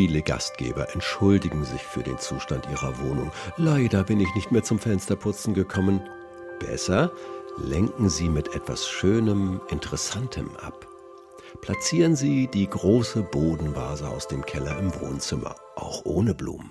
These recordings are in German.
Viele Gastgeber entschuldigen sich für den Zustand ihrer Wohnung. Leider bin ich nicht mehr zum Fensterputzen gekommen. Besser, lenken Sie mit etwas Schönem, Interessantem ab. Platzieren Sie die große Bodenvase aus dem Keller im Wohnzimmer, auch ohne Blumen.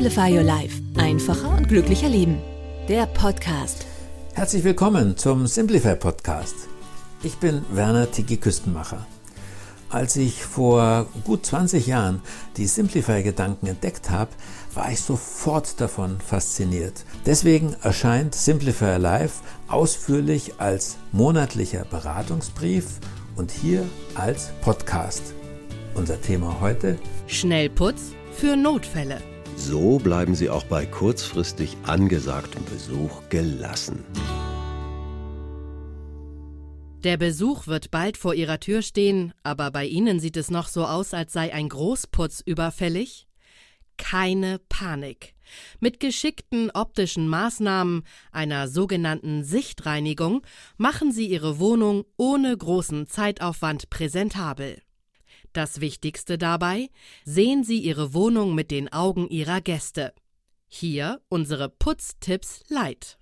Simplify Your Life. Einfacher und glücklicher Leben. Der Podcast. Herzlich willkommen zum Simplify Podcast. Ich bin Werner Tiki Küstenmacher. Als ich vor gut 20 Jahren die Simplify-Gedanken entdeckt habe, war ich sofort davon fasziniert. Deswegen erscheint Simplify Life ausführlich als monatlicher Beratungsbrief und hier als Podcast. Unser Thema heute? Schnellputz für Notfälle. So bleiben Sie auch bei kurzfristig angesagtem Besuch gelassen. Der Besuch wird bald vor Ihrer Tür stehen, aber bei Ihnen sieht es noch so aus, als sei ein Großputz überfällig? Keine Panik. Mit geschickten optischen Maßnahmen, einer sogenannten Sichtreinigung, machen Sie Ihre Wohnung ohne großen Zeitaufwand präsentabel. Das Wichtigste dabei, sehen Sie Ihre Wohnung mit den Augen Ihrer Gäste. Hier unsere Putztipps Light.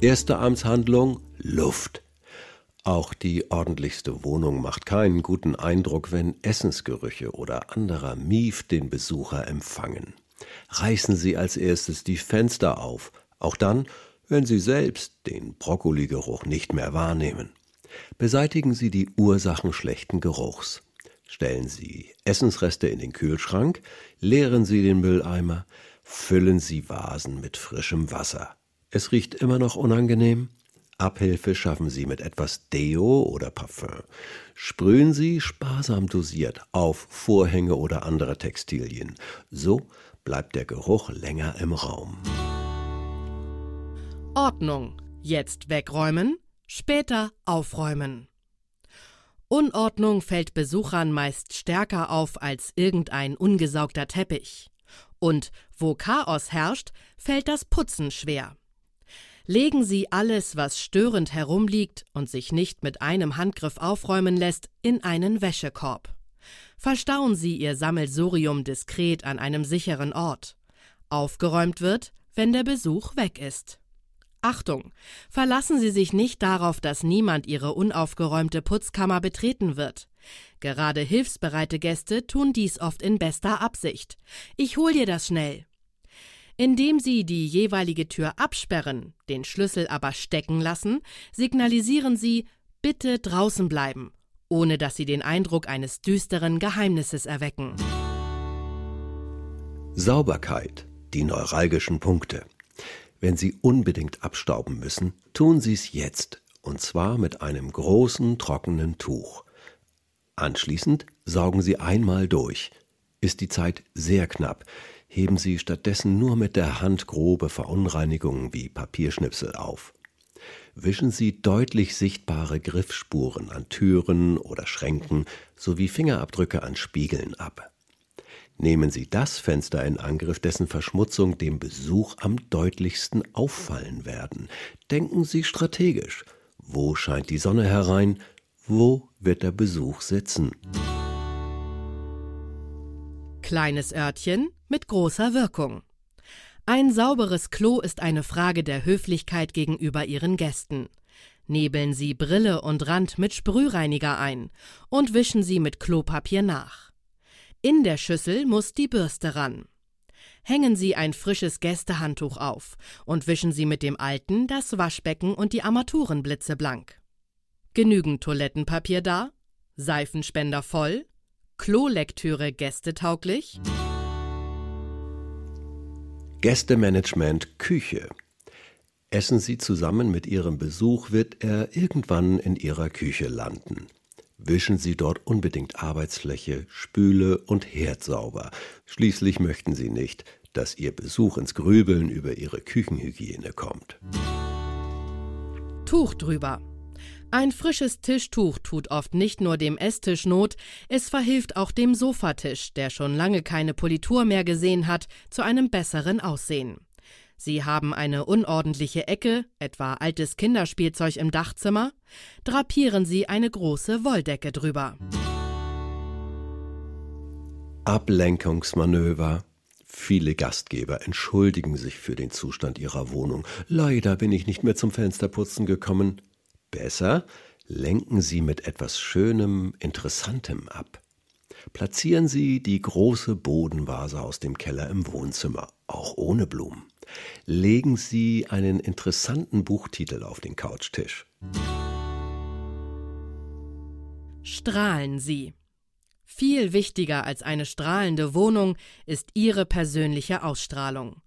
Erste Amtshandlung Luft. Auch die ordentlichste Wohnung macht keinen guten Eindruck, wenn Essensgerüche oder anderer Mief den Besucher empfangen. Reißen Sie als erstes die Fenster auf, auch dann, wenn Sie selbst den Brokkoligeruch nicht mehr wahrnehmen. Beseitigen Sie die Ursachen schlechten Geruchs. Stellen Sie Essensreste in den Kühlschrank, leeren Sie den Mülleimer, füllen Sie Vasen mit frischem Wasser. Es riecht immer noch unangenehm? Abhilfe schaffen Sie mit etwas Deo oder Parfüm. Sprühen Sie sparsam dosiert auf Vorhänge oder andere Textilien. So bleibt der Geruch länger im Raum. Ordnung. Jetzt wegräumen, später aufräumen. Unordnung fällt Besuchern meist stärker auf als irgendein ungesaugter Teppich. Und wo Chaos herrscht, fällt das Putzen schwer. Legen Sie alles, was störend herumliegt und sich nicht mit einem Handgriff aufräumen lässt, in einen Wäschekorb. Verstauen Sie Ihr Sammelsurium diskret an einem sicheren Ort. Aufgeräumt wird, wenn der Besuch weg ist. Achtung! Verlassen Sie sich nicht darauf, dass niemand Ihre unaufgeräumte Putzkammer betreten wird. Gerade hilfsbereite Gäste tun dies oft in bester Absicht. Ich hol dir das schnell. Indem Sie die jeweilige Tür absperren, den Schlüssel aber stecken lassen, signalisieren Sie Bitte draußen bleiben, ohne dass Sie den Eindruck eines düsteren Geheimnisses erwecken. Sauberkeit, die neuralgischen Punkte. Wenn Sie unbedingt abstauben müssen, tun Sie es jetzt, und zwar mit einem großen trockenen Tuch. Anschließend saugen Sie einmal durch. Ist die Zeit sehr knapp, heben Sie stattdessen nur mit der Hand grobe Verunreinigungen wie Papierschnipsel auf. Wischen Sie deutlich sichtbare Griffspuren an Türen oder Schränken sowie Fingerabdrücke an Spiegeln ab. Nehmen Sie das Fenster in Angriff, dessen Verschmutzung dem Besuch am deutlichsten auffallen werden. Denken Sie strategisch. Wo scheint die Sonne herein? Wo wird der Besuch sitzen? Kleines Örtchen mit großer Wirkung. Ein sauberes Klo ist eine Frage der Höflichkeit gegenüber Ihren Gästen. Nebeln Sie Brille und Rand mit Sprühreiniger ein und wischen Sie mit Klopapier nach. In der Schüssel muss die Bürste ran. Hängen Sie ein frisches Gästehandtuch auf und wischen Sie mit dem alten das Waschbecken und die Armaturenblitze blank. Genügend Toilettenpapier da? Seifenspender voll? Klolektüre gästetauglich? Gästemanagement Küche. Essen Sie zusammen mit Ihrem Besuch, wird er irgendwann in Ihrer Küche landen. Wischen Sie dort unbedingt Arbeitsfläche, Spüle und Herd sauber. Schließlich möchten Sie nicht, dass Ihr Besuch ins Grübeln über Ihre Küchenhygiene kommt. Tuch drüber. Ein frisches Tischtuch tut oft nicht nur dem Esstisch Not, es verhilft auch dem Sofatisch, der schon lange keine Politur mehr gesehen hat, zu einem besseren Aussehen. Sie haben eine unordentliche Ecke, etwa altes Kinderspielzeug im Dachzimmer, drapieren Sie eine große Wolldecke drüber. Ablenkungsmanöver. Viele Gastgeber entschuldigen sich für den Zustand ihrer Wohnung. Leider bin ich nicht mehr zum Fensterputzen gekommen. Besser, lenken Sie mit etwas Schönem, Interessantem ab. Platzieren Sie die große Bodenvase aus dem Keller im Wohnzimmer, auch ohne Blumen. Legen Sie einen interessanten Buchtitel auf den Couchtisch. Strahlen Sie. Viel wichtiger als eine strahlende Wohnung ist Ihre persönliche Ausstrahlung.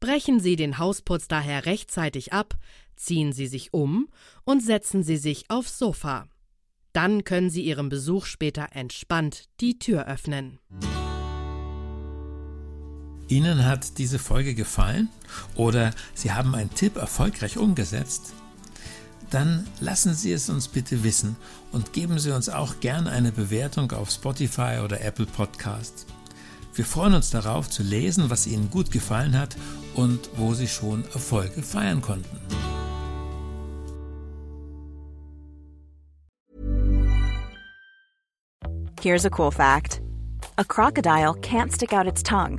Brechen Sie den Hausputz daher rechtzeitig ab, ziehen Sie sich um und setzen Sie sich aufs Sofa. Dann können Sie Ihrem Besuch später entspannt die Tür öffnen. Ihnen hat diese Folge gefallen oder Sie haben einen Tipp erfolgreich umgesetzt? Dann lassen Sie es uns bitte wissen und geben Sie uns auch gerne eine Bewertung auf Spotify oder Apple Podcast. Wir freuen uns darauf zu lesen, was Ihnen gut gefallen hat und wo Sie schon Erfolge feiern konnten. Here's a cool fact. A crocodile can't stick out its tongue.